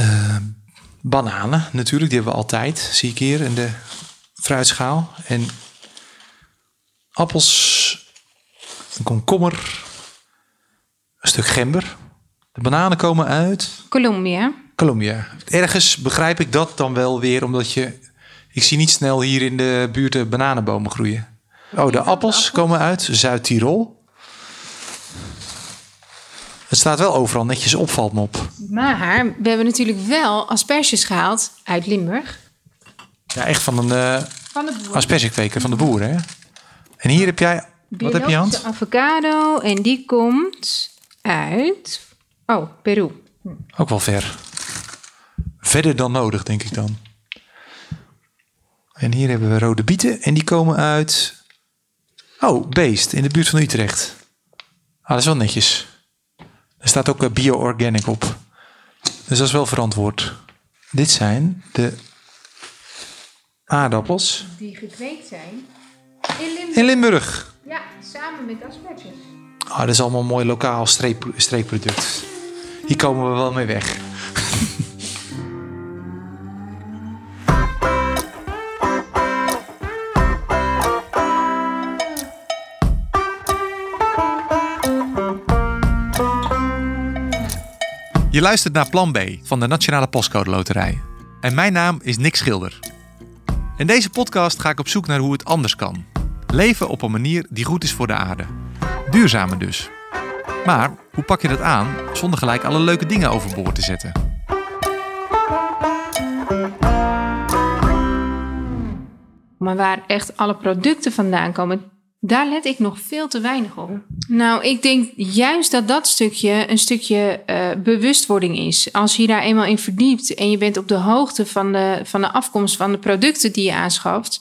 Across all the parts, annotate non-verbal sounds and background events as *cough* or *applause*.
Uh, bananen natuurlijk, die hebben we altijd, zie ik hier in de fruitschaal. En appels, een komkommer, een stuk gember. De bananen komen uit... Colombia. Colombia. Ergens begrijp ik dat dan wel weer, omdat je... Ik zie niet snel hier in de buurt bananenbomen groeien. Oh, de appels komen uit Zuid-Tirol. Het staat wel overal netjes opvalt me op. Maar we hebben natuurlijk wel asperges gehaald uit Limburg. Ja, echt van een uh, van de aspergekweker van de boeren. Hè? En hier heb jij, wat heb je hand? avocado en die komt uit, oh, Peru. Ook wel ver. Verder dan nodig, denk ik dan. En hier hebben we rode bieten en die komen uit, oh, Beest, in de buurt van Utrecht. Ah, dat is wel netjes. Er staat ook eh, bio-organic op. Dus dat is wel verantwoord. Dit zijn de aardappels. Die gekweekt zijn in Limburg. In Limburg. Ja, samen met asperges. Ah, dat is allemaal een mooi lokaal streekproduct. Hier komen we wel mee weg. Je luistert naar Plan B van de Nationale Postcode Loterij. En mijn naam is Nick Schilder. In deze podcast ga ik op zoek naar hoe het anders kan. Leven op een manier die goed is voor de aarde. Duurzamer dus. Maar hoe pak je dat aan zonder gelijk alle leuke dingen overboord te zetten? Maar waar echt alle producten vandaan komen, daar let ik nog veel te weinig op. Nou, ik denk juist dat dat stukje een stukje uh, bewustwording is. Als je daar eenmaal in verdiept en je bent op de hoogte van de, van de afkomst van de producten die je aanschaft,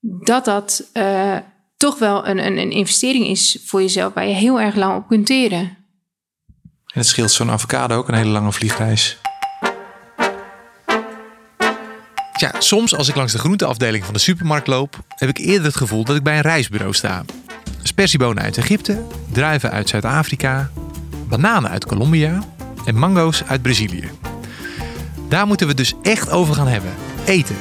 dat dat uh, toch wel een, een, een investering is voor jezelf waar je heel erg lang op kunt teren. En het scheelt zo'n avocado ook een hele lange vliegreis. Soms als ik langs de groenteafdeling van de supermarkt loop, heb ik eerder het gevoel dat ik bij een reisbureau sta. Spersiebonen uit Egypte, druiven uit Zuid-Afrika, bananen uit Colombia en mango's uit Brazilië. Daar moeten we dus echt over gaan hebben. Eten.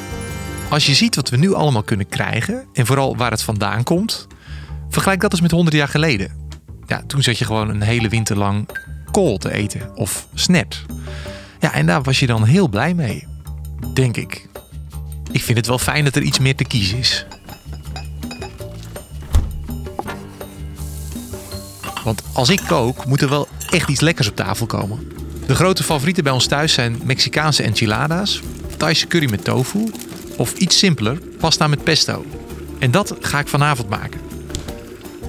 Als je ziet wat we nu allemaal kunnen krijgen en vooral waar het vandaan komt, vergelijk dat eens met 100 jaar geleden. Ja, toen zat je gewoon een hele winter lang kool te eten of snert. Ja, en daar was je dan heel blij mee. Denk ik. Ik vind het wel fijn dat er iets meer te kiezen is. Want als ik kook, moet er wel echt iets lekkers op tafel komen. De grote favorieten bij ons thuis zijn Mexicaanse enchiladas, Thaise curry met tofu of iets simpeler, pasta met pesto. En dat ga ik vanavond maken.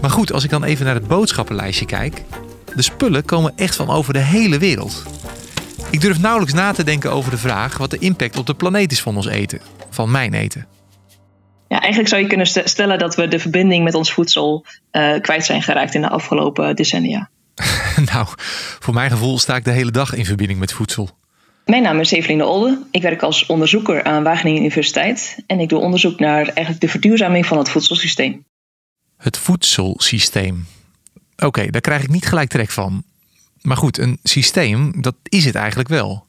Maar goed, als ik dan even naar het boodschappenlijstje kijk, de spullen komen echt van over de hele wereld. Ik durf nauwelijks na te denken over de vraag wat de impact op de planeet is van ons eten, van mijn eten. Ja, eigenlijk zou je kunnen stellen dat we de verbinding met ons voedsel uh, kwijt zijn geraakt in de afgelopen decennia. *laughs* nou, voor mijn gevoel sta ik de hele dag in verbinding met voedsel. Mijn naam is Evelien de Olde. Ik werk als onderzoeker aan Wageningen Universiteit en ik doe onderzoek naar eigenlijk de verduurzaming van het voedselsysteem. Het voedselsysteem. Oké, daar krijg ik niet gelijk trek van. Maar goed, een systeem, dat is het eigenlijk wel.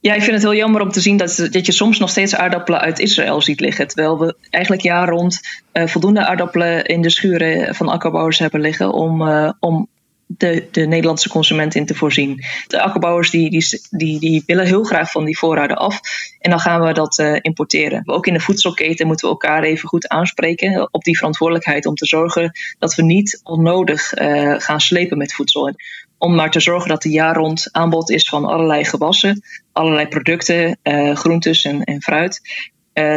Ja, ik vind het heel jammer om te zien dat, dat je soms nog steeds aardappelen uit Israël ziet liggen. Terwijl we eigenlijk jaar rond uh, voldoende aardappelen in de schuren van akkerbouwers hebben liggen om, uh, om de, de Nederlandse consument in te voorzien. De akkerbouwers die, die, die, die willen heel graag van die voorraden af. En dan gaan we dat uh, importeren. Ook in de voedselketen moeten we elkaar even goed aanspreken op die verantwoordelijkheid om te zorgen dat we niet onnodig gaan slepen met voedsel. Om maar te zorgen dat er jaar rond aanbod is van allerlei gewassen, allerlei producten, uh, groentes en, en fruit.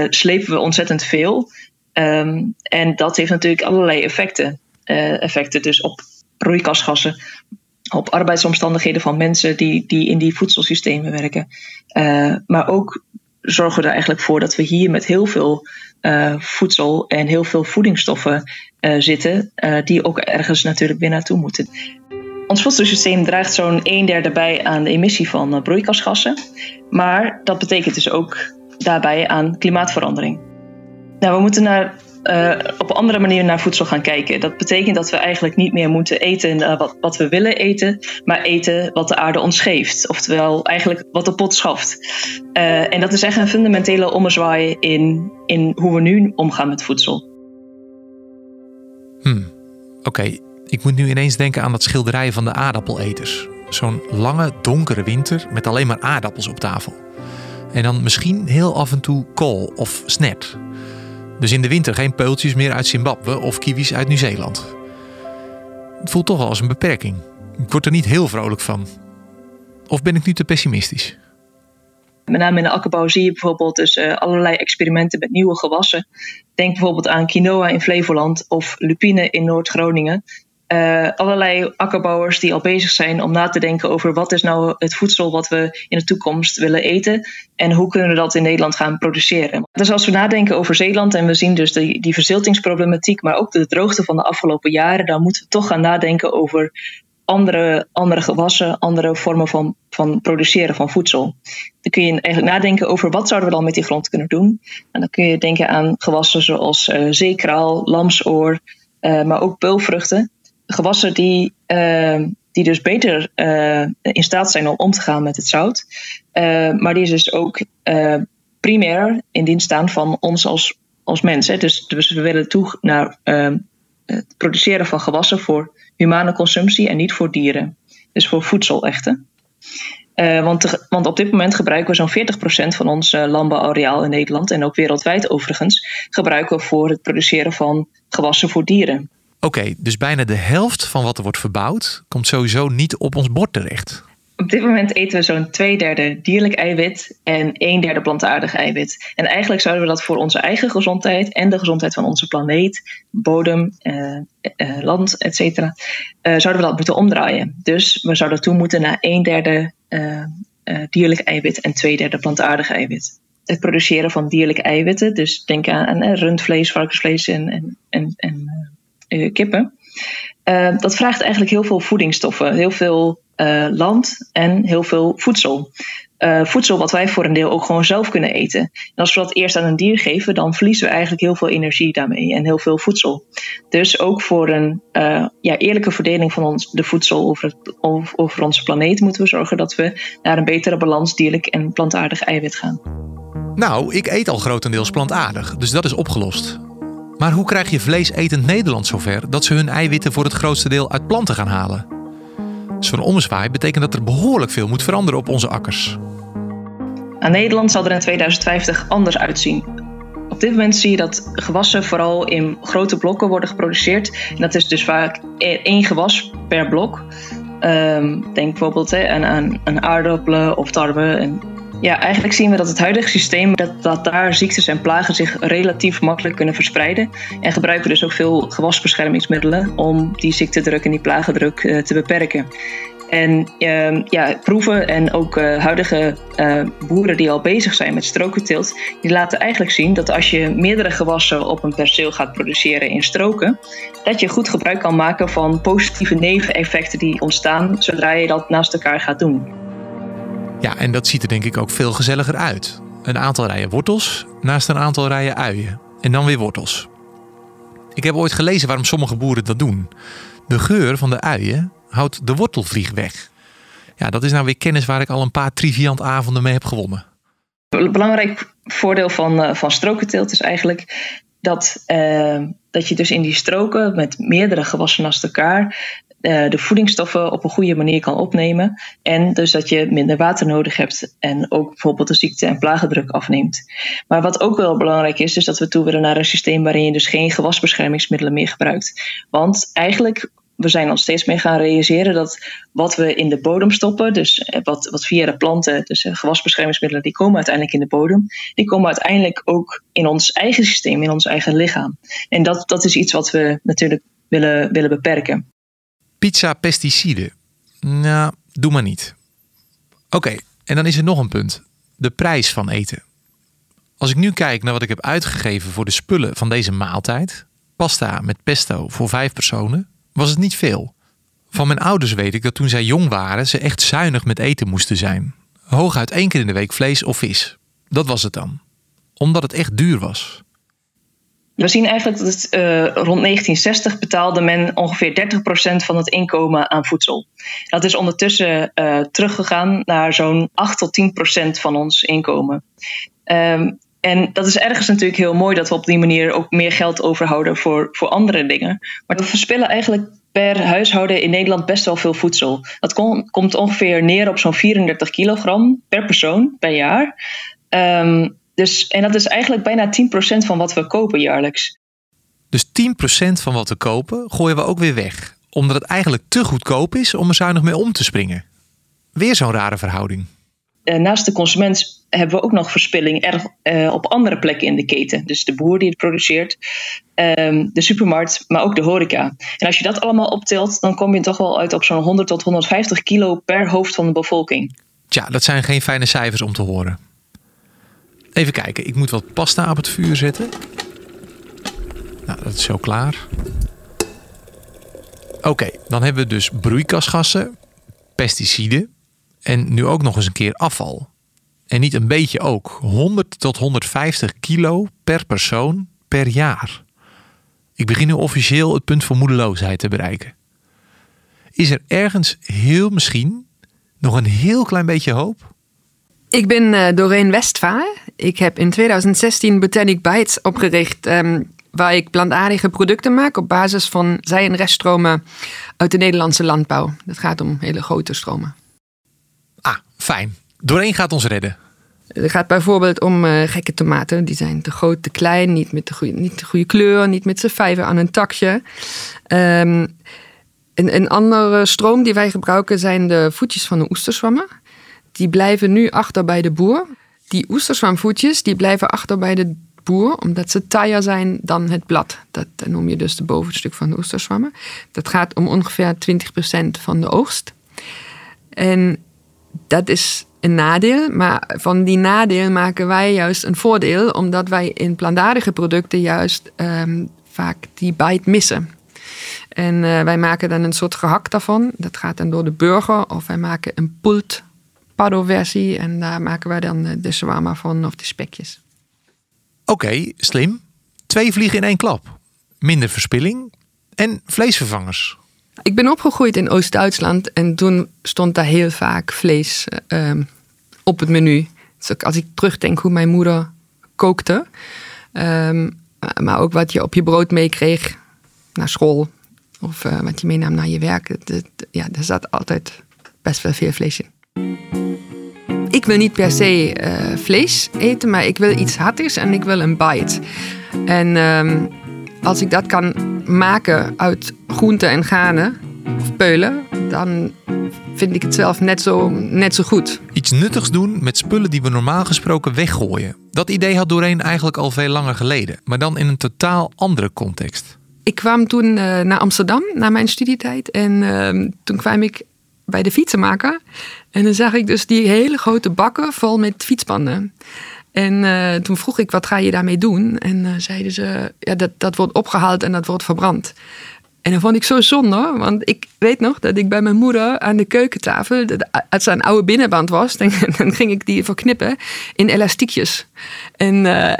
slepen we ontzettend veel. Um, en dat heeft natuurlijk allerlei effecten. effecten dus op broeikasgassen, op arbeidsomstandigheden van mensen die, die in die voedselsystemen werken. Maar ook zorgen we er eigenlijk voor dat we hier met heel veel voedsel en heel veel voedingsstoffen zitten, die ook ergens natuurlijk weer naartoe moeten. Ons voedselsysteem draagt zo'n een derde bij aan de emissie van broeikasgassen. Maar dat betekent dus ook daarbij aan klimaatverandering. Nou, we moeten naar op een andere manier naar voedsel gaan kijken. Dat betekent dat we eigenlijk niet meer moeten eten wat, wat we willen eten, maar eten wat de aarde ons geeft. Oftewel eigenlijk wat de pot schaft. en dat is echt een fundamentele ommezwaai in, in hoe we nu omgaan met voedsel. Hmm. Oké, ik moet nu ineens denken aan dat schilderij van de aardappeleters. Zo'n lange, donkere winter met alleen maar aardappels op tafel. En dan misschien heel af en toe kool of snet. Dus in de winter geen peultjes meer uit Zimbabwe of kiwis uit Nieuw-Zeeland. Het voelt toch wel als een beperking. Ik word er niet heel vrolijk van. Of ben ik nu te pessimistisch? Met name in de akkerbouw zie je bijvoorbeeld dus, uh, allerlei experimenten met nieuwe gewassen. Denk bijvoorbeeld aan quinoa in Flevoland of lupine in Noord-Groningen. Uh, allerlei akkerbouwers die al bezig zijn om na te denken over wat is nou het voedsel wat we in de toekomst willen eten en hoe kunnen we dat in Nederland gaan produceren. Dus als we nadenken over Zeeland en we zien dus die, die verziltingsproblematiek, maar ook de droogte van de afgelopen jaren, dan moeten we toch gaan nadenken over andere, andere gewassen, andere vormen van, van produceren van voedsel. Dan kun je eigenlijk nadenken over wat zouden we dan met die grond kunnen doen. En dan kun je denken aan gewassen zoals uh, zeekraal, lamsoor, uh, maar ook peulvruchten gewassen die, uh, die dus beter uh, in staat zijn om om te gaan met het zout. Uh, maar die dus ook primair in dienst staan van ons als, als mensen. Dus, dus we willen toe naar ehm, het produceren van gewassen voor humane consumptie en niet voor dieren. Dus voor voedsel echte. want, want op dit moment gebruiken we zo'n 40% van ons landbouwareaal in Nederland en ook wereldwijd overigens, gebruiken we voor het produceren van gewassen voor dieren. Oké, dus bijna de helft van wat er wordt verbouwd komt sowieso niet op ons bord terecht. Op dit moment eten we zo'n twee derde dierlijk eiwit en een derde plantaardig eiwit. En eigenlijk zouden we dat voor onze eigen gezondheid en de gezondheid van onze planeet, bodem, eh, eh, land, et cetera, eh, zouden we dat moeten omdraaien. Dus we zouden toe moeten naar een derde eh, eh, dierlijk eiwit en twee derde plantaardig eiwit. Het produceren van dierlijke eiwitten, dus denk aan, aan rundvlees, varkensvlees en, en, en, en kippen. Uh, dat vraagt eigenlijk heel veel voedingsstoffen, heel veel uh, land en heel veel voedsel. voedsel wat wij voor een deel ook gewoon zelf kunnen eten. En als we dat eerst aan een dier geven, dan verliezen we eigenlijk heel veel energie daarmee en heel veel voedsel. Dus ook voor een ja, eerlijke verdeling van ons, de voedsel over, over onze planeet moeten we zorgen dat we naar een betere balans dierlijk en plantaardig eiwit gaan. Nou, ik eet al grotendeels plantaardig, dus dat is opgelost. Maar hoe krijg je vleesetend Nederland zover dat ze hun eiwitten voor het grootste deel uit planten gaan halen? Zo'n ommezwaai betekent dat er behoorlijk veel moet veranderen op onze akkers. Aan Nederland zal er in 2050 anders uitzien. Op dit moment zie je dat gewassen vooral in grote blokken worden geproduceerd. En dat is dus vaak één gewas per blok. Um, denk bijvoorbeeld aan, aan aardappelen of tarwe en ja, eigenlijk zien we dat het huidige systeem, dat, dat daar ziektes en plagen zich relatief makkelijk kunnen verspreiden. En gebruiken we dus ook veel gewasbeschermingsmiddelen om die ziektedruk en die plagendruk uh, te beperken. En uh, ja, proeven en ook uh, huidige uh, boeren die al bezig zijn met strokenteelt, die laten eigenlijk zien dat als je meerdere gewassen op een perceel gaat produceren in stroken, dat je goed gebruik kan maken van positieve neveneffecten die ontstaan zodra je dat naast elkaar gaat doen. Ja, en dat ziet er denk ik ook veel gezelliger uit. Een aantal rijen wortels naast een aantal rijen uien. En dan weer wortels. Ik heb ooit gelezen waarom sommige boeren dat doen. De geur van de uien houdt de wortelvlieg weg. Ja, dat is nou weer kennis waar ik al een paar triviant avonden mee heb gewonnen. Een belangrijk voordeel van, uh, van strokenteelt is eigenlijk dat, uh, dat je dus in die stroken met meerdere gewassen naast elkaar de voedingsstoffen op een goede manier kan opnemen. En dus dat je minder water nodig hebt en ook bijvoorbeeld de ziekte- en plagendruk afneemt. Maar wat ook wel belangrijk is, is dat we toe willen naar een systeem waarin je dus geen gewasbeschermingsmiddelen meer gebruikt. Want eigenlijk we zijn ons steeds meer gaan realiseren dat wat we in de bodem stoppen, dus eh, wat, wat via de planten, dus eh, gewasbeschermingsmiddelen, die komen uiteindelijk in de bodem, die komen uiteindelijk ook in ons eigen systeem, in ons eigen lichaam. En dat, dat is iets wat we natuurlijk willen, willen beperken. Pizza pesticiden. Nou, doe maar niet. Oké, en dan is er nog een punt. De prijs van eten. Als ik nu kijk naar wat ik heb uitgegeven voor de spullen van deze maaltijd, pasta met pesto voor vijf personen, was het niet veel. Van mijn ouders weet ik dat toen zij jong waren, ze echt zuinig met eten moesten zijn. Hooguit één keer in de week vlees of vis. Dat was het dan. Omdat het echt duur was. We zien eigenlijk dat uh, rond 1960 betaalde men ongeveer 30% van het inkomen aan voedsel. Dat is ondertussen uh, teruggegaan naar zo'n 8 tot 10% van ons inkomen. Um, en dat is ergens natuurlijk heel mooi dat we op die manier ook meer geld overhouden voor, voor andere dingen. Maar we verspillen eigenlijk per huishouden in Nederland best wel veel voedsel. Dat komt ongeveer neer op zo'n 34 kilogram per persoon per jaar. Um, dus, en dat is eigenlijk bijna 10% van wat we kopen jaarlijks. Dus 10% van wat we kopen gooien we ook weer weg. Omdat het eigenlijk te goedkoop is om er zuinig mee om te springen. Weer zo'n rare verhouding. Uh, naast de consument hebben we ook nog verspilling erg, uh, op andere plekken in de keten. Dus de boer die het produceert, um, de supermarkt, maar ook de horeca. En als je dat allemaal optelt, dan kom je toch wel uit op zo'n 100 tot 150 kilo per hoofd van de bevolking. Tja, dat zijn geen fijne cijfers om te horen. Even kijken, ik moet wat pasta op het vuur zetten. Nou, dat is zo klaar. Oké, dan hebben we dus broeikasgassen, pesticiden en nu ook nog eens een keer afval. En niet een beetje ook. 100 tot 150 kilo per persoon per jaar. Ik begin nu officieel het punt van moedeloosheid te bereiken. Is er ergens heel misschien nog een heel klein beetje hoop? Ik ben uh, Doreen Westvaar. Ik heb in 2016 Botanic Bites opgericht, um, waar ik plantaardige producten maak op basis van zij- en reststromen uit de Nederlandse landbouw. Dat gaat om hele grote stromen. Ah, fijn. Doreen gaat ons redden. Het gaat bijvoorbeeld om uh, gekke tomaten. Die zijn te groot, te klein, niet met de goede, niet de goede kleur, niet met z'n vijven aan een takje. Um, een, een andere stroom die wij gebruiken zijn de voetjes van de oesterzwammen die blijven nu achter bij de boer. Die oesterzwamvoetjes die blijven achter bij de boer, omdat ze taaier zijn dan het blad. Dat noem je dus de bovenstuk van de oesterzwammen. Dat gaat om ongeveer 20% van de oogst. En dat is een nadeel, maar van die nadeel maken wij juist een voordeel, omdat wij in plantaardige producten juist um, vaak die bite missen. En uh, wij maken dan een soort gehakt daarvan. Dat gaat dan door de burger. Of wij maken een pult Pardo-versie. En daar maken wij dan de shawarma van of de spekjes. Oké, slim. Twee vliegen in één klap. Minder verspilling en vleesvervangers. Ik ben opgegroeid in Oost-Duitsland en toen stond daar heel vaak vlees uh, op het menu. Dus als ik terugdenk hoe mijn moeder kookte, um, maar ook wat je op je brood meekreeg naar school of uh, wat je meenam naar je werk, ja, daar zat altijd best wel veel vlees in. Ik wil niet per se uh, vlees eten, maar ik wil iets hartigs en ik wil een bite. En um, als ik dat kan maken uit groenten en granen of peulen, dan vind ik het zelf net zo, net zo goed. Iets nuttigs doen met spullen die we normaal gesproken weggooien. Dat idee had Doreen eigenlijk al veel langer geleden, maar dan in een totaal andere context. Ik kwam toen uh, naar Amsterdam, na mijn studietijd. En uh, toen kwam ik bij de fietsenmaker. En dan zag ik dus die hele grote bakken vol met fietsbanden. En uh, toen vroeg ik, wat ga je daarmee doen? En uh, zeiden ze, ja, dat, dat wordt opgehaald en dat wordt verbrand. En dat vond ik zo zonde, want ik weet nog dat ik bij mijn moeder aan de keukentafel, als een oude binnenband was, dan, *laughs* dan ging ik die verknippen in elastiekjes. En uh,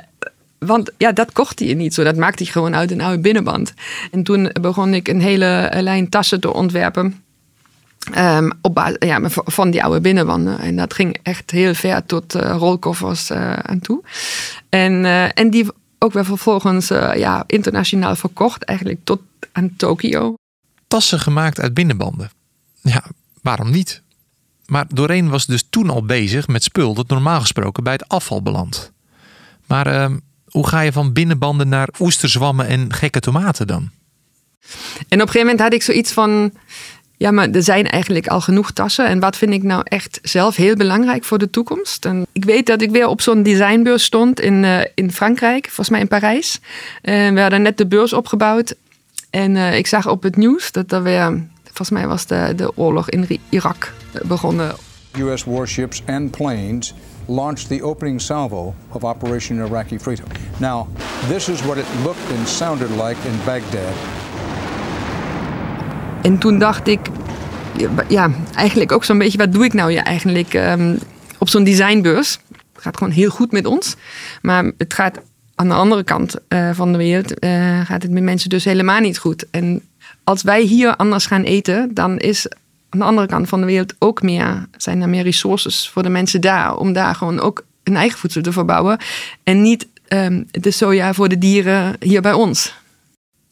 want ja, dat kocht hij niet zo. Dat maakte hij gewoon uit een oude binnenband. En toen begon ik een hele lijn tassen te ontwerpen. Um, op basis, ja, van die oude binnenwanden. En dat ging echt heel ver tot uh, rolkoffers uh, aan toe. En, uh, en die ook weer vervolgens ja, internationaal verkocht, eigenlijk tot aan Tokio. Tassen gemaakt uit binnenbanden. Ja, waarom niet? Maar Doreen was dus toen al bezig met spul dat normaal gesproken bij het afval belandt. Maar ehm, hoe ga je van binnenbanden naar oesterzwammen en gekke tomaten dan? En op een gegeven moment had ik zoiets van ja, maar er zijn eigenlijk al genoeg tassen. En wat vind ik nou echt zelf heel belangrijk voor de toekomst? En ik weet dat ik weer op zo'n designbeurs stond in, uh, in Frankrijk, volgens mij in Parijs. En we hadden net de beurs opgebouwd. En uh, ik zag op het nieuws dat er weer, volgens mij was de, de oorlog in Irak begonnen. US warships and planes launched the opening salvo of Operation Iraqi Freedom. Now, this is what it looked and sounded like in Baghdad en toen dacht ik, ja, eigenlijk ook zo'n beetje, wat doe ik nou ja eigenlijk um, op zo'n designbeurs? Het gaat gewoon heel goed met ons. Maar het gaat aan de andere kant eh, van de wereld eh, gaat het met mensen dus helemaal niet goed. En als wij hier anders gaan eten, dan is aan de andere kant van de wereld ook meer, zijn er meer resources voor de mensen daar. Om daar gewoon ook een eigen voedsel te verbouwen. En niet um, de soja voor de dieren hier bij ons.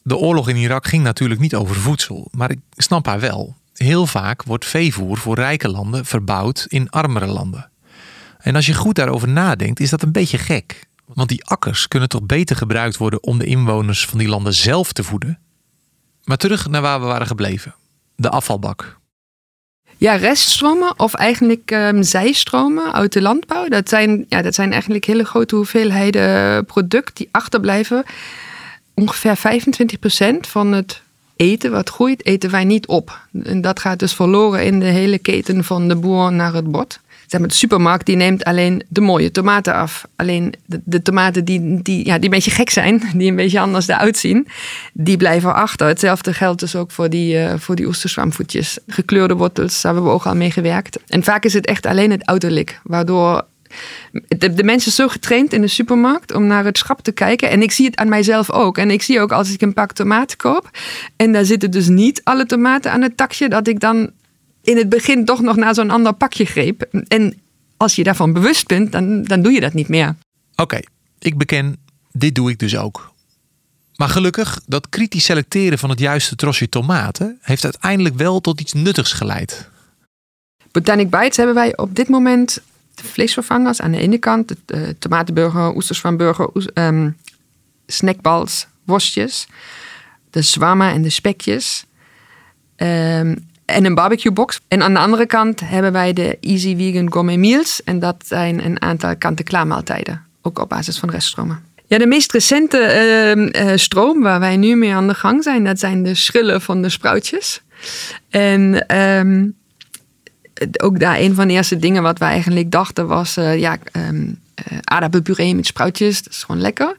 De oorlog in Irak ging natuurlijk niet over voedsel, maar ik snap haar wel. Heel vaak wordt veevoer voor rijke landen verbouwd in armere landen. En als je goed daarover nadenkt, is dat een beetje gek. Want die akkers kunnen toch beter gebruikt worden om de inwoners van die landen zelf te voeden? Maar terug naar waar we waren gebleven: de afvalbak. Ja, reststromen of eigenlijk um, zijstromen uit de landbouw. Dat zijn, ja, dat zijn eigenlijk hele grote hoeveelheden product die achterblijven. Ongeveer 25% van het eten wat groeit, eten wij niet op. En dat gaat dus verloren in de hele keten van de boer naar het bord zeg maar, de supermarkt die neemt alleen de mooie tomaten af. Alleen de, tomaten die, die, ja, die een beetje gek zijn, *laughs* die een beetje anders eruit zien, die blijven achter. Hetzelfde geldt dus ook voor die, uh, voor die oesterzwamvoetjes. Gekleurde wortels, daar hebben we ook al mee gewerkt. En vaak is het echt alleen het uiterlijk, waardoor de, de, mensen zo getraind in de supermarkt om naar het schap te kijken. En ik zie het aan mijzelf ook. En ik zie ook als ik een pak tomaten koop. En daar zitten dus niet alle tomaten aan het takje. Dat ik dan in het begin toch nog naar zo'n ander pakje greep. En als je daarvan bewust bent, dan, dan doe je dat niet meer. Oké, ik beken, dit doe ik dus ook. Maar gelukkig, dat kritisch selecteren van het juiste trosje tomaten heeft uiteindelijk wel tot iets nuttigs geleid. Botanic Bites hebben wij op dit moment vleesvervangers aan de ene kant, de, de tomatenburger, oesters van burger, um, snackballs, worstjes, de zwammen en de spekjes. Um, en een barbecue box. En aan de andere kant hebben wij de Easy Vegan Gourmet Meals. En dat zijn een aantal kant-en-klaar maaltijden. Ook op basis van reststromen. Ja, de meest recente uh, stroom waar wij nu mee aan de gang zijn, dat zijn de schillen van de spruitjes. En ook daar een van de eerste dingen wat wij eigenlijk dachten was, uh, ja, um, aardappelpuree met spruitjes. Dat is gewoon lekker.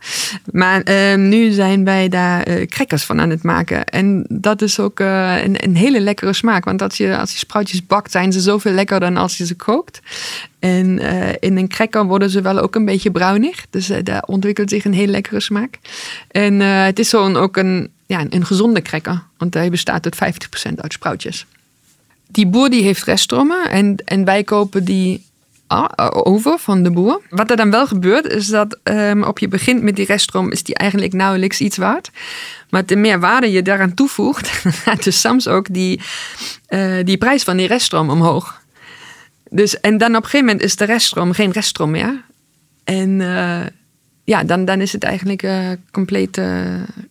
Maar uh, nu zijn wij daar uh, crackers van aan het maken. En dat is ook een, een, hele lekkere smaak. Want als je, als je bakt, zijn ze zoveel lekkerder dan als je ze kookt. En in een cracker worden ze wel ook een beetje bruinig. Dus daar ontwikkelt zich een hele lekkere smaak. En het is zo'n ook een, ja, een, gezonde cracker. Want hij bestaat tot 50% uit spruitjes. Die boer die heeft reststromen en, en wij kopen die over van de boer. Wat er dan wel gebeurt, is dat um, op je begint met die reststroom, is die eigenlijk nauwelijks iets waard. Maar te meer waarde je daaraan toevoegt, *laughs* gaat dus soms ook die, uh, die prijs van die reststroom omhoog. Dus, en dan op een gegeven moment is de reststroom geen reststroom meer. En uh, ja, dan, dan is het eigenlijk uh, compleet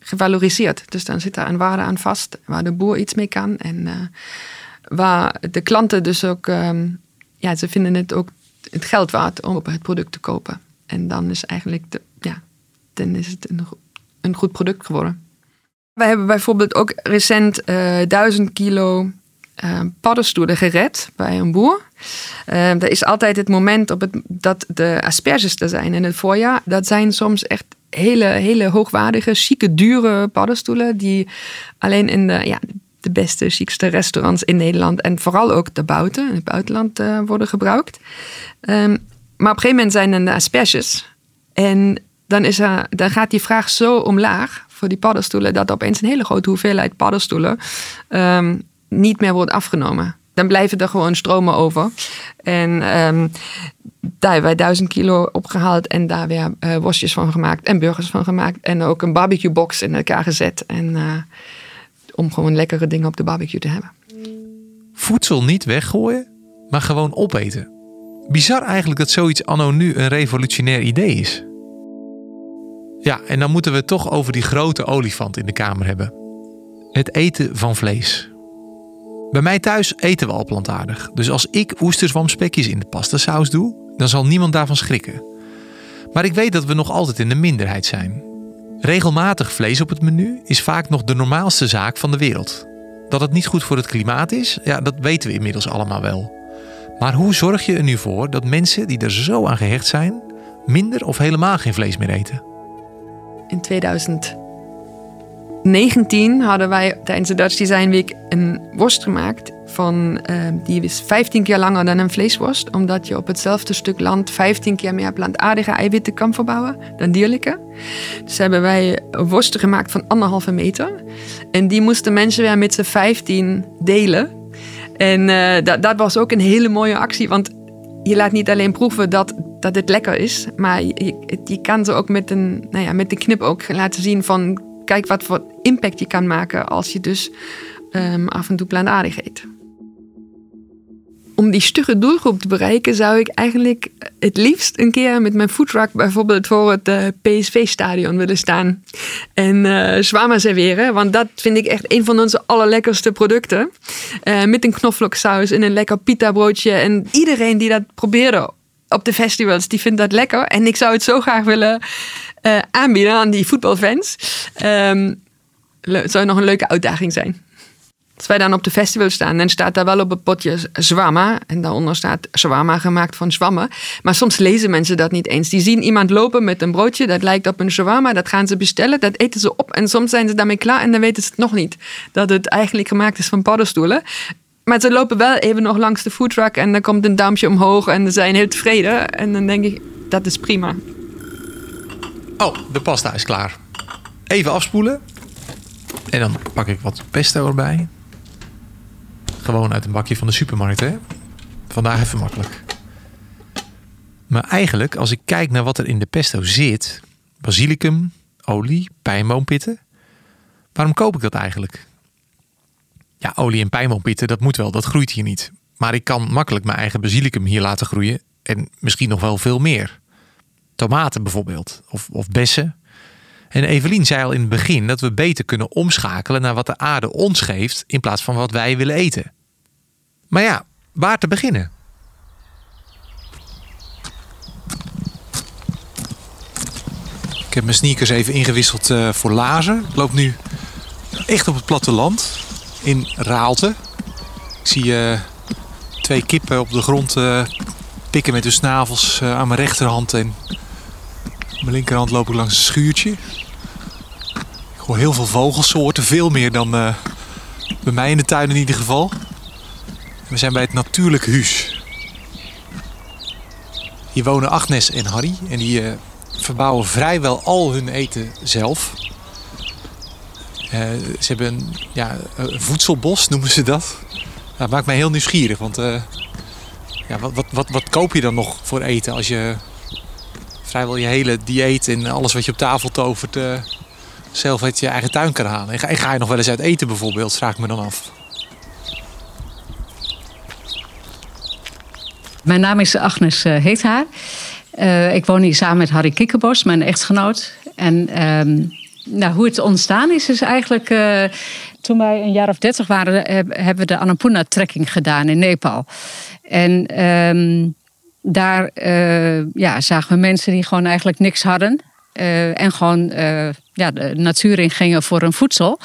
gevaloriseerd. Dus dan zit daar een waarde aan vast waar de boer iets mee kan. En waar de klanten dus ook, um, ja, ze vinden het ook het geld waard om op het product te kopen. En dan is eigenlijk de, ja, dan is het een, een goed product geworden. We hebben bijvoorbeeld ook recent uh, duizend kilo uh, paddenstoelen gered bij een boer. Uh, er is altijd het moment op het, dat de asperges er zijn in het voorjaar. Dat zijn soms echt hele, hele hoogwaardige, chique, dure paddenstoelen. Die alleen in de, ja, beste, chicste restaurants in Nederland en vooral ook de buiten, in het buitenland uh, worden gebruikt. Um, maar op een gegeven moment zijn er de asperges. En dan, is er, dan gaat die vraag zo omlaag voor die paddenstoelen, dat opeens een hele grote hoeveelheid paddenstoelen um, niet meer wordt afgenomen. Dan blijven er gewoon stromen over. En um, daar hebben wij duizend kilo opgehaald en daar weer uh, worstjes van gemaakt en burgers van gemaakt. En ook een barbecue box in elkaar gezet. En uh, om gewoon lekkere dingen op de barbecue te hebben. Voedsel niet weggooien, maar gewoon opeten. Bizar eigenlijk dat zoiets anno nu een revolutionair idee is. Ja, en dan moeten we het toch over die grote olifant in de kamer hebben. Het eten van vlees. Bij mij thuis eten we al plantaardig. Dus als ik oesterzwamspekjes in de pastasaus doe, dan zal niemand daarvan schrikken. Maar ik weet dat we nog altijd in de minderheid zijn. Regelmatig vlees op het menu is vaak nog de normaalste zaak van de wereld. Dat het niet goed voor het klimaat is, ja, dat weten we inmiddels allemaal wel. Maar hoe zorg je er nu voor dat mensen die er zo aan gehecht zijn, minder of helemaal geen vlees meer eten? In 2019 hadden wij tijdens de Dutch Design Week een worst gemaakt uh, die is 15 keer langer dan een vleesworst. Omdat je op hetzelfde stuk land 15 keer meer plantaardige eiwitten kan verbouwen dan dierlijke. Dus hebben wij worsten gemaakt van anderhalve meter. En die moesten mensen weer met z'n 15 delen. En uh, dat, was ook een hele mooie actie. Want je laat niet alleen proeven dat, dat het lekker is, maar je, kan ze ook met een, nou ja, met een knip ook laten zien van kijk wat voor impact je kan maken als je dus um, af en toe plantaardig eet. Om die stugge doelgroep te bereiken zou ik eigenlijk het liefst een keer met mijn foodtruck bijvoorbeeld voor het uh, PSV-stadion willen staan. En uh, zwamen serveren, want dat vind ik echt een van onze allerlekkerste producten. Uh, met een knoflooksaus en een lekker pita broodje. En iedereen die dat probeerde op de festivals, die vindt dat lekker. En ik zou het zo graag willen aanbieden aan die voetbalfans. Um, zou nog een leuke uitdaging zijn. Als wij dan op de festival staan, dan staat daar wel op het potje zwamma. En daaronder staat zwamma gemaakt van zwammen. Maar soms lezen mensen dat niet eens. Die zien iemand lopen met een broodje, dat lijkt op een zwamma. Dat gaan ze bestellen, dat eten ze op. En soms zijn ze daarmee klaar en dan weten ze het nog niet. Dat het eigenlijk gemaakt is van paddenstoelen. Maar ze lopen wel even nog langs de foodtruck en dan komt een duimpje omhoog en ze zijn heel tevreden. En dan denk ik, dat is prima. Oh, de pasta is klaar. Even afspoelen. En dan pak ik wat pesto erbij. Gewoon uit een bakje van de supermarkt, hè? Vandaag even makkelijk. Maar eigenlijk, als ik kijk naar wat er in de pesto zit: basilicum, olie, pijnboompitten. Waarom koop ik dat eigenlijk? Ja, olie en pijnboompitten, dat moet wel, dat groeit hier niet. Maar ik kan makkelijk mijn eigen basilicum hier laten groeien en misschien nog wel veel meer. Tomaten bijvoorbeeld, of, of bessen. En Evelien zei al in het begin dat we beter kunnen omschakelen naar wat de aarde ons geeft in plaats van wat wij willen eten. Maar ja, waar te beginnen? Ik heb mijn sneakers even ingewisseld uh, voor lazen. Ik loop nu echt op het platteland in Raalte. Ik zie uh, twee kippen op de grond uh, pikken met hun snavels aan mijn rechterhand. En mijn linkerhand loop ik langs een schuurtje. Ik hoor heel veel vogelsoorten, veel meer dan bij mij in de tuin in ieder geval. We zijn bij het Natuurlijk Huis. Hier wonen Agnes en Harry en die uh, verbouwen vrijwel al hun eten zelf. Uh, ze hebben een, ja, voedselbos, noemen ze dat. Dat maakt mij heel nieuwsgierig, want uh, ja, wat, wat, wat, wat koop je dan nog voor eten als je vrijwel je hele dieet en alles wat je op tafel tovert zelf uit je eigen tuin kan halen? En ga, ga je nog wel eens uit eten bijvoorbeeld, vraag ik me dan af. Mijn naam is Agnes uh, Heethaar. Uh, ik woon hier samen met Harry Kikkerbos, mijn echtgenoot. En um, nou, hoe het ontstaan is, is eigenlijk... Uh, toen wij een jaar of dertig waren, hebben we de Annapurna-trekking gedaan in Nepal. En um, daar ja, zagen we mensen die gewoon eigenlijk niks hadden. Uh, en gewoon uh, ja, de natuur in gingen voor hun voedsel.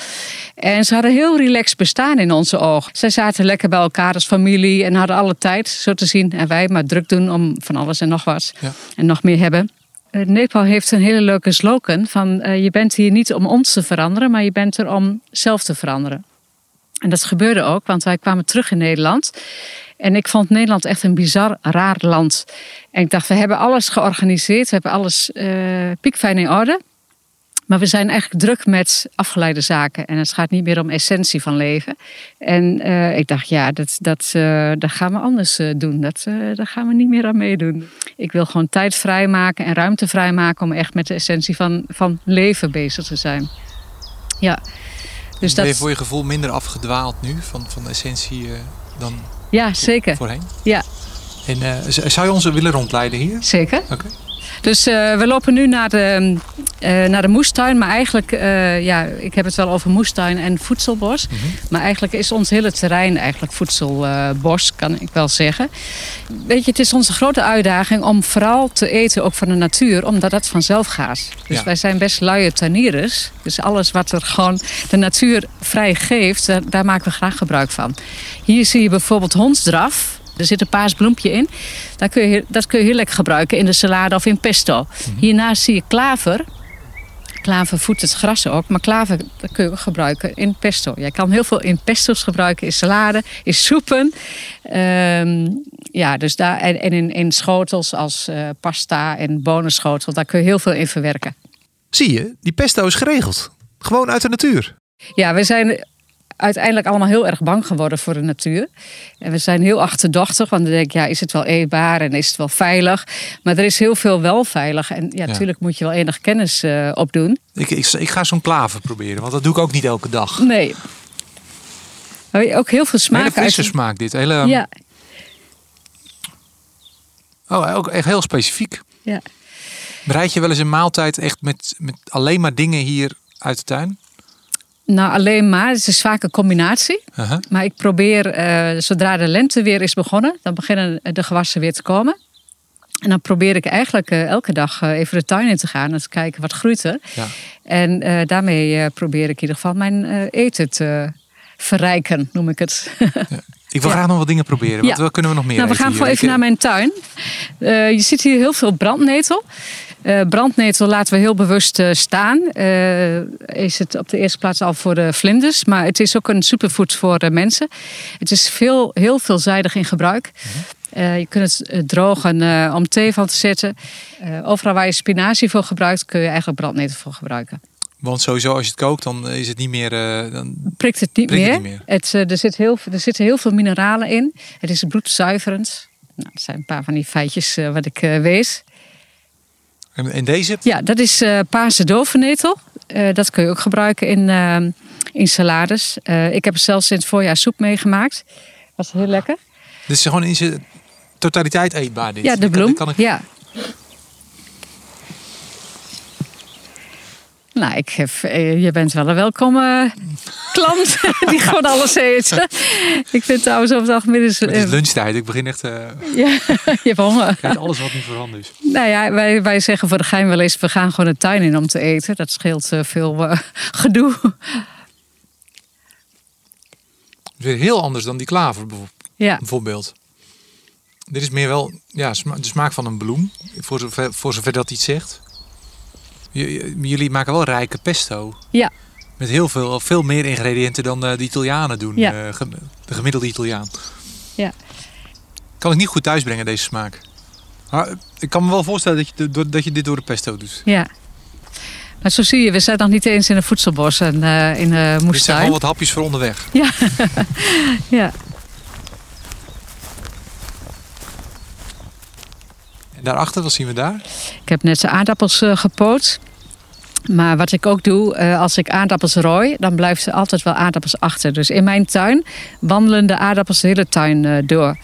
En ze hadden heel relaxed bestaan in onze ogen. Ze zaten lekker bij elkaar als familie en hadden alle tijd, zo te zien. En wij maar druk doen om van alles en nog wat. Ja. En nog meer hebben. Uh, Nepal heeft een hele leuke slogan van je bent hier niet om ons te veranderen, maar je bent er om zelf te veranderen. En dat gebeurde ook, want wij kwamen terug in Nederland. En ik vond Nederland echt een bizar raar land. En ik dacht, we hebben alles georganiseerd, we hebben alles uh, piekfijn in orde. Maar we zijn eigenlijk druk met afgeleide zaken. En het gaat niet meer om essentie van leven. En uh, ik dacht, ja, dat, dat, uh, dat gaan we anders doen. Dat, daar gaan we niet meer aan meedoen. Ik wil gewoon tijd vrijmaken en ruimte vrijmaken om echt met de essentie van, van leven bezig te zijn. Ja. Dus ben je voor je gevoel minder afgedwaald nu van, van de essentie dan ja, zeker. Voorheen? Ja. En uh, zou je ons willen rondleiden hier? Zeker. Oké. Dus uh, we lopen nu naar de, uh, naar de moestuin. Maar eigenlijk, uh, ja, ik heb het wel over moestuin en voedselbos. Mm -hmm. Maar eigenlijk is ons hele terrein eigenlijk voedselbos, kan ik wel zeggen. Weet je, het is onze grote uitdaging om vooral te eten ook van de natuur. Omdat dat vanzelf gaat. Dus ja. wij zijn best luie tuiniers. Dus alles wat er gewoon de natuur vrij geeft, daar, daar maken we graag gebruik van. Hier zie je bijvoorbeeld hondsdraf. Er zit een paars bloempje in. Dat kun, je, dat kun je heel lekker gebruiken in de salade of in pesto. -hmm. Hiernaast zie je klaver. Klaver voedt het gras ook, maar klaver dat kun je ook gebruiken in pesto. Jij kan heel veel in pesto's gebruiken, in salade, in soepen. Ehm, ja, dus daar, en, en in, in schotels als eh, pasta en bonenschotel, daar kun je heel veel in verwerken. Zie je, die pesto is geregeld. Gewoon uit de natuur. Ja, we zijn uiteindelijk allemaal heel erg bang geworden voor de natuur. En we zijn heel achterdochtig, want dan denk ik, ja, is het wel eetbaar en is het wel veilig? Maar er is heel veel wel veilig. En ja, natuurlijk moet je wel enig kennis uh, opdoen. Ik, ik, ik ga zo'n klaver proberen, want dat doe ik ook niet elke dag. Nee. Ook heel veel smaak. Hele frisse uit... smaak dit. Hele... Ja. Oh, ook echt heel specifiek. Ja. Bereid je wel eens een maaltijd echt met, met alleen maar dingen hier uit de tuin? Nou, alleen maar. Het is vaak een combinatie. Uh -huh. Maar ik probeer, uh, zodra de lente weer is begonnen, dan beginnen de gewassen weer te komen. En dan probeer ik eigenlijk uh, elke dag uh, even de tuin in te gaan en te kijken wat groeit er. Ja. En daarmee probeer ik in ieder geval mijn eten te verrijken, noem ik het. *laughs* Ja. Ik wil graag nog wat dingen proberen. Wat kunnen we nog meer nou, We gaan gewoon even naar mijn tuin. je ziet hier heel veel brandnetel. Uh, brandnetel laten we heel bewust uh, staan. Uh, is het op de eerste plaats al voor de vlinders, maar het is ook een superfood voor mensen. Het is veel, heel veelzijdig in gebruik. -huh. je kunt het drogen om thee van te zetten. overal waar je spinazie voor gebruikt, kun je eigenlijk brandnetel voor gebruiken. Want sowieso als je het kookt, dan is het niet meer. dan prikt het niet prikt meer. Het niet meer. Het, er, zit heel, er zitten heel veel mineralen in. Het is bloedzuiverend. Nou, dat zijn een paar van die feitjes wat ik wees. En deze? Ja, dat is uh, paarse dovennetel. Uh, dat kun je ook gebruiken in, uh, in salades. ik heb er zelfs in het voorjaar soep meegemaakt. Was heel lekker. Dit is gewoon in zijn totaliteit eetbaar dit? Ja, de bloem. Kan, kan ik... Ja. Nou, ik heb, je bent wel een welkome klant *laughs* die gewoon alles eet. ik vind trouwens over het algemeen... Is, het is lunchtijd, ik begin echt... Uh, ja, *laughs* je hebt honger. Ik alles wat niet voorhanden is. Nou ja, wij, wij zeggen voor de gein wel eens... we gaan gewoon de tuin in om te eten. Dat scheelt veel uh, *laughs* gedoe. Weer heel anders dan die klaver ja. bijvoorbeeld. Dit is meer wel ja, de smaak van een bloem. Voor zover, voor zover dat iets zegt. Jullie maken wel rijke pesto. Ja. Met heel veel, veel meer ingrediënten dan de Italianen doen. Ja. De gemiddelde Italiaan. Ja. Kan ik niet goed thuisbrengen, deze smaak. Maar ik kan me wel voorstellen dat je, dat je dit door de pesto doet. Ja. Maar zo zie je, we zijn nog niet eens in een voedselbos en uh, in een moestuin. Dit zijn gewoon wat hapjes voor onderweg. Ja. *laughs* ja. Daarachter, wat zien we daar? Ik heb net de aardappels uh, gepoot. Maar wat ik ook doe, uh, als ik aardappels rooi, dan blijven er altijd wel aardappels achter. Dus in mijn tuin wandelen de aardappels de hele tuin uh, door.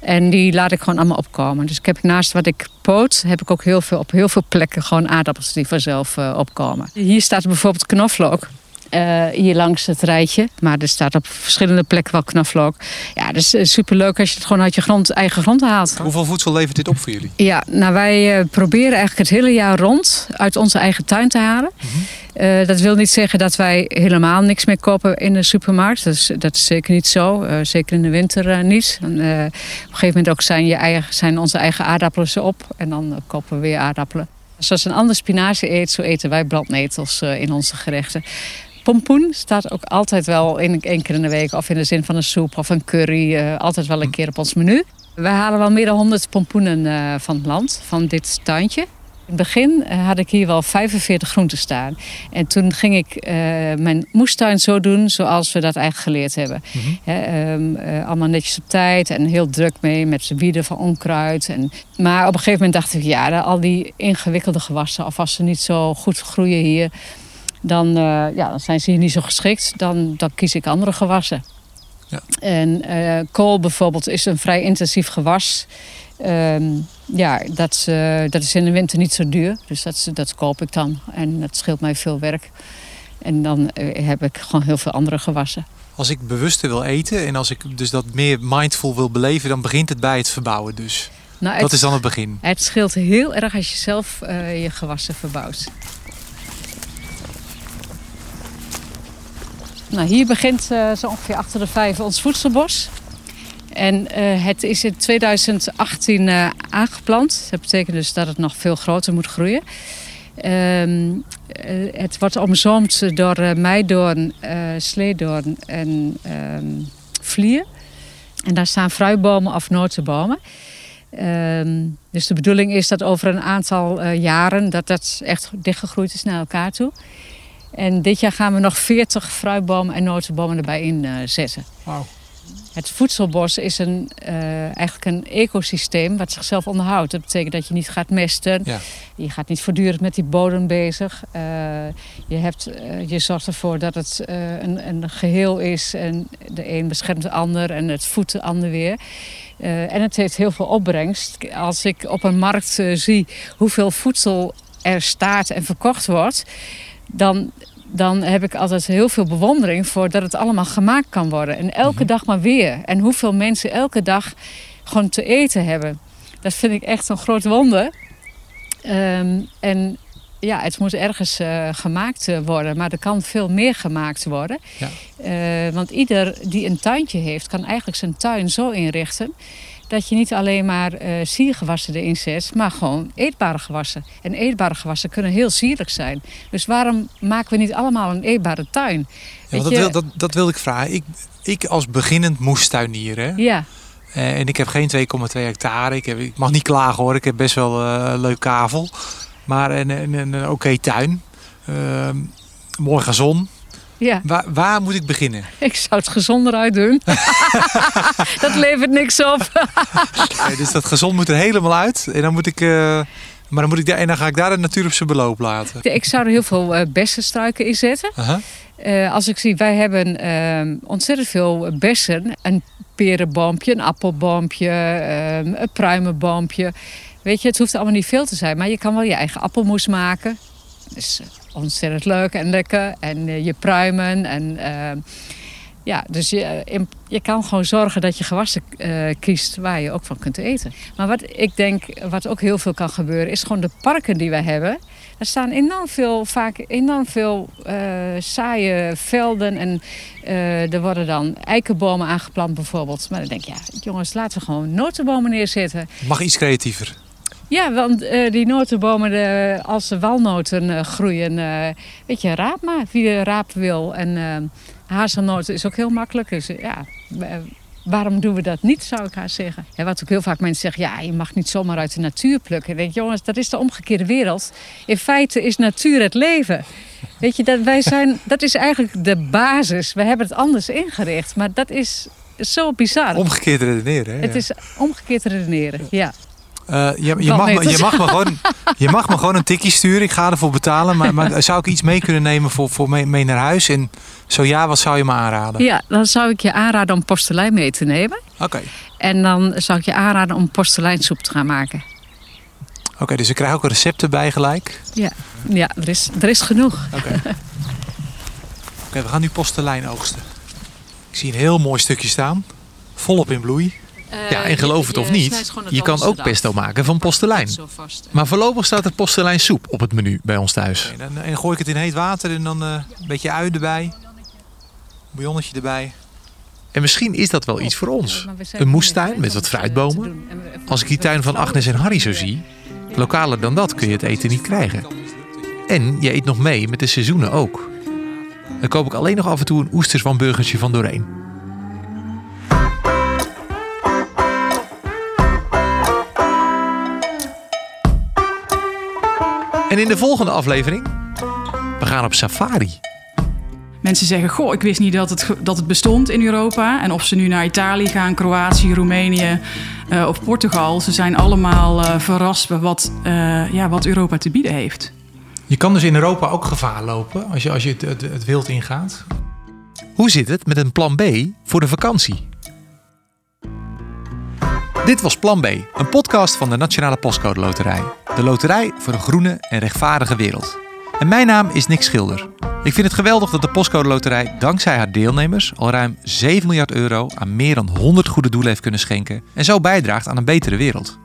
En die laat ik gewoon allemaal opkomen. Dus ik heb naast wat ik poot, heb ik ook heel veel, op heel veel plekken gewoon aardappels die vanzelf opkomen. Hier staat bijvoorbeeld knoflook. Uh, hier langs het rijtje. Maar er staat op verschillende plekken wel knoflook. Ja, dat is uh, superleuk als je het gewoon uit je grond, eigen grond haalt. Hoeveel voedsel levert dit op voor jullie? Ja, nou wij uh, proberen eigenlijk het hele jaar rond uit onze eigen tuin te halen. Mm -hmm. dat wil niet zeggen dat wij helemaal niks meer kopen in de supermarkt. Dat is, dat is zeker niet zo. zeker in de winter niet. En, op een gegeven moment ook zijn, je eigen, zijn onze eigen aardappelen op. En dan kopen we weer aardappelen. Zoals een ander spinazie eet, zo eten wij brandnetels in onze gerechten. Pompoen staat ook altijd wel in één keer in de week, of in de zin van een soep of een curry, uh, altijd wel een keer op ons menu. We halen wel meer dan 100 pompoenen uh, van het land, van dit tuintje. In het begin uh, had ik hier wel 45 groenten staan. En toen ging ik mijn moestuin zo doen zoals we dat eigenlijk geleerd hebben. Mhm. Mm -hmm. He, um, allemaal netjes op tijd en heel druk mee met wieden van onkruid. En, maar op een gegeven moment dacht ik, ja, al die ingewikkelde gewassen, of als ze niet zo goed groeien hier dan, uh, ja, dan zijn ze hier niet zo geschikt. Dan, dan kies ik andere gewassen. Ja. En uh, kool bijvoorbeeld is een vrij intensief gewas. Um, ja, dat, uh, dat is in de winter niet zo duur. Dus dat, dat koop ik dan. En dat scheelt mij veel werk. En dan heb ik gewoon heel veel andere gewassen. Als ik bewuster wil eten en als ik dus dat meer mindful wil beleven, dan begint het bij het verbouwen dus. Nou, dat is dan het begin. Het scheelt heel erg als je zelf je gewassen verbouwt. Nou, hier begint uh, zo ongeveer achter de vijf ons voedselbos. En uh, het is in 2018 uh, aangeplant. Dat betekent dus dat het nog veel groter moet groeien. Ehm, eh, het wordt omzoomd door meidoorn, sleedoorn en ehm, vlier. En daar staan fruitbomen of notenbomen. Ehm, dus de bedoeling is dat over een aantal jaren dat dat echt dichtgegroeid is naar elkaar toe. En dit jaar gaan we nog 40 fruitbomen en notenbomen erbij inzetten. Wauw. Het voedselbos is een, uh, eigenlijk een ecosysteem wat zichzelf onderhoudt. Dat betekent dat je niet gaat mesten. Ja. Je gaat niet voortdurend met die bodem bezig. Uh, je, hebt, uh, je zorgt ervoor dat het een, een, geheel is. En de een beschermt de ander en het voedt de ander weer. en het heeft heel veel opbrengst. Als ik op een markt zie hoeveel voedsel er staat en verkocht wordt... dan dan heb ik altijd heel veel bewondering voor dat het allemaal gemaakt kan worden. En elke Mhm. dag maar weer. En hoeveel mensen elke dag gewoon te eten hebben. Dat vind ik echt een groot wonder. Um, en ja, het moet ergens uh, gemaakt eh, worden, maar er kan veel meer gemaakt worden. Ja. Uh, want ieder die een tuintje heeft, kan eigenlijk zijn tuin zo inrichten dat je niet alleen maar uh, siergewassen erin zet, maar gewoon eetbare gewassen. En eetbare gewassen kunnen heel sierlijk zijn. Dus waarom maken we niet allemaal een eetbare tuin? Ja, dat, wil, dat, dat wilde ik vragen. Ik, ik als beginnend moestuinier, hè? Ja. Uh, en ik heb geen 2,2 hectare. Ik, heb, ik mag niet klagen hoor. Ik heb best wel uh, een leuk kavel. Maar een, een, een oké okay tuin. Uh, mooi gazon. Ja. Waar, waar, moet ik beginnen? *laughs* Ik zou het gezonder uit doen. *laughs* dat levert niks op. nee, dus dat gezond moet er helemaal uit. En dan moet ik. Uh, maar dan, moet ik daar, en dan ga ik daar de natuur op zijn beloop laten. Ik zou er heel veel uh, bessenstruiken in zetten. Uh -huh. uh, als ik zie, wij hebben ontzettend veel bessen. Een perenboompje, een appelboompje, een pruimenboompje. Weet je, het hoeft allemaal niet veel te zijn. Maar je kan wel je eigen appelmoes maken. Dus ontzettend leuk en lekker. En uh, je pruimen. En uh, ja, dus je, je kan gewoon zorgen dat je gewassen kiest waar je ook van kunt eten. Maar wat ik denk, wat ook heel veel kan gebeuren, is gewoon de parken die wij hebben. Er staan enorm veel, vaak enorm veel saaie velden. En er worden dan eikenbomen aangeplant bijvoorbeeld. Maar dan denk je, ja, jongens, laten we gewoon notenbomen neerzetten. Mag iets creatiever. Ja, want uh, die notenbomen, de, als de walnoten uh, groeien, weet je, raap maar wie raap wil. En hazelnoten is ook heel makkelijk. Dus ja, waarom doen we dat niet, zou ik haar zeggen. Wat ook heel vaak mensen zeggen, ja, je mag niet zomaar uit de natuur plukken. Denk, jongens, dat is de omgekeerde wereld. In feite is natuur het leven. Weet je, dat, wij zijn, dat is eigenlijk de basis. We hebben het anders ingericht, maar dat is zo bizar. Omgekeerd redeneren, hè? Het is omgekeerd redeneren, ja. Uh, je, je, mag me, je, mag me gewoon, *laughs* je mag me gewoon een tikje sturen. Ik ga ervoor betalen. Maar, maar zou ik iets mee kunnen nemen voor, voor mee, mee, naar huis? En zo ja, wat zou je me aanraden? Ja, dan zou ik je aanraden om porselein mee te nemen. Oké. Okay. En dan zou ik je aanraden om porseleinsoep te gaan maken. Oké, okay, dus ik krijg ook een recept erbij gelijk? Ja, ja er, is, er is genoeg. Oké, okay. we gaan nu porselein oogsten. Ik zie een heel mooi stukje staan. Volop in bloei. Uh, ja, en geloof het of niet, je kan ook pesto maken van postelijn. Maar voorlopig staat er postelijnsoep op het menu bij ons thuis. Okay, dan, en gooi ik het in heet water en dan uh, een beetje ui erbij. Bouillonnetje erbij. En misschien is dat wel iets voor ons. Een moestuin met wat fruitbomen. Als ik die tuin van Agnes en Harry zo zie, lokaler dan dat kun je het eten niet krijgen. En je eet nog mee met de seizoenen ook. Dan koop ik alleen nog af en toe een oesters van burgertje van doorheen. En in de volgende aflevering, we gaan op safari. Mensen zeggen, goh, ik wist niet dat het, dat het bestond in Europa. En of ze nu naar Italië gaan, Kroatië, Roemenië uh, of Portugal... ze zijn allemaal uh, verrast wat, uh, ja, wat Europa te bieden heeft. Je kan dus in Europa ook gevaar lopen als je, als je het, het, het wild ingaat. Hoe zit het met een plan B voor de vakantie? Dit was Plan B, een podcast van de Nationale Postcode Loterij. De loterij voor een groene en rechtvaardige wereld. En mijn naam is Nick Schilder. Ik vind het geweldig dat de Postcode Loterij dankzij haar deelnemers al ruim 7 miljard euro aan meer dan 100 goede doelen heeft kunnen schenken en zo bijdraagt aan een betere wereld.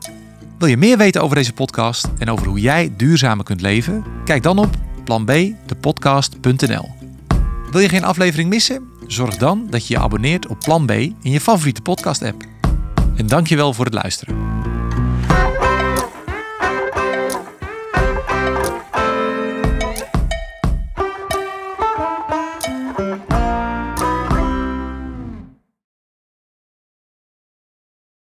Wil je meer weten over deze podcast en over hoe jij duurzamer kunt leven? Kijk dan op planbdepodcast.nl. Wil je geen aflevering missen? Zorg dan dat je je abonneert op Plan B in je favoriete podcast-app. En dankjewel voor het luisteren.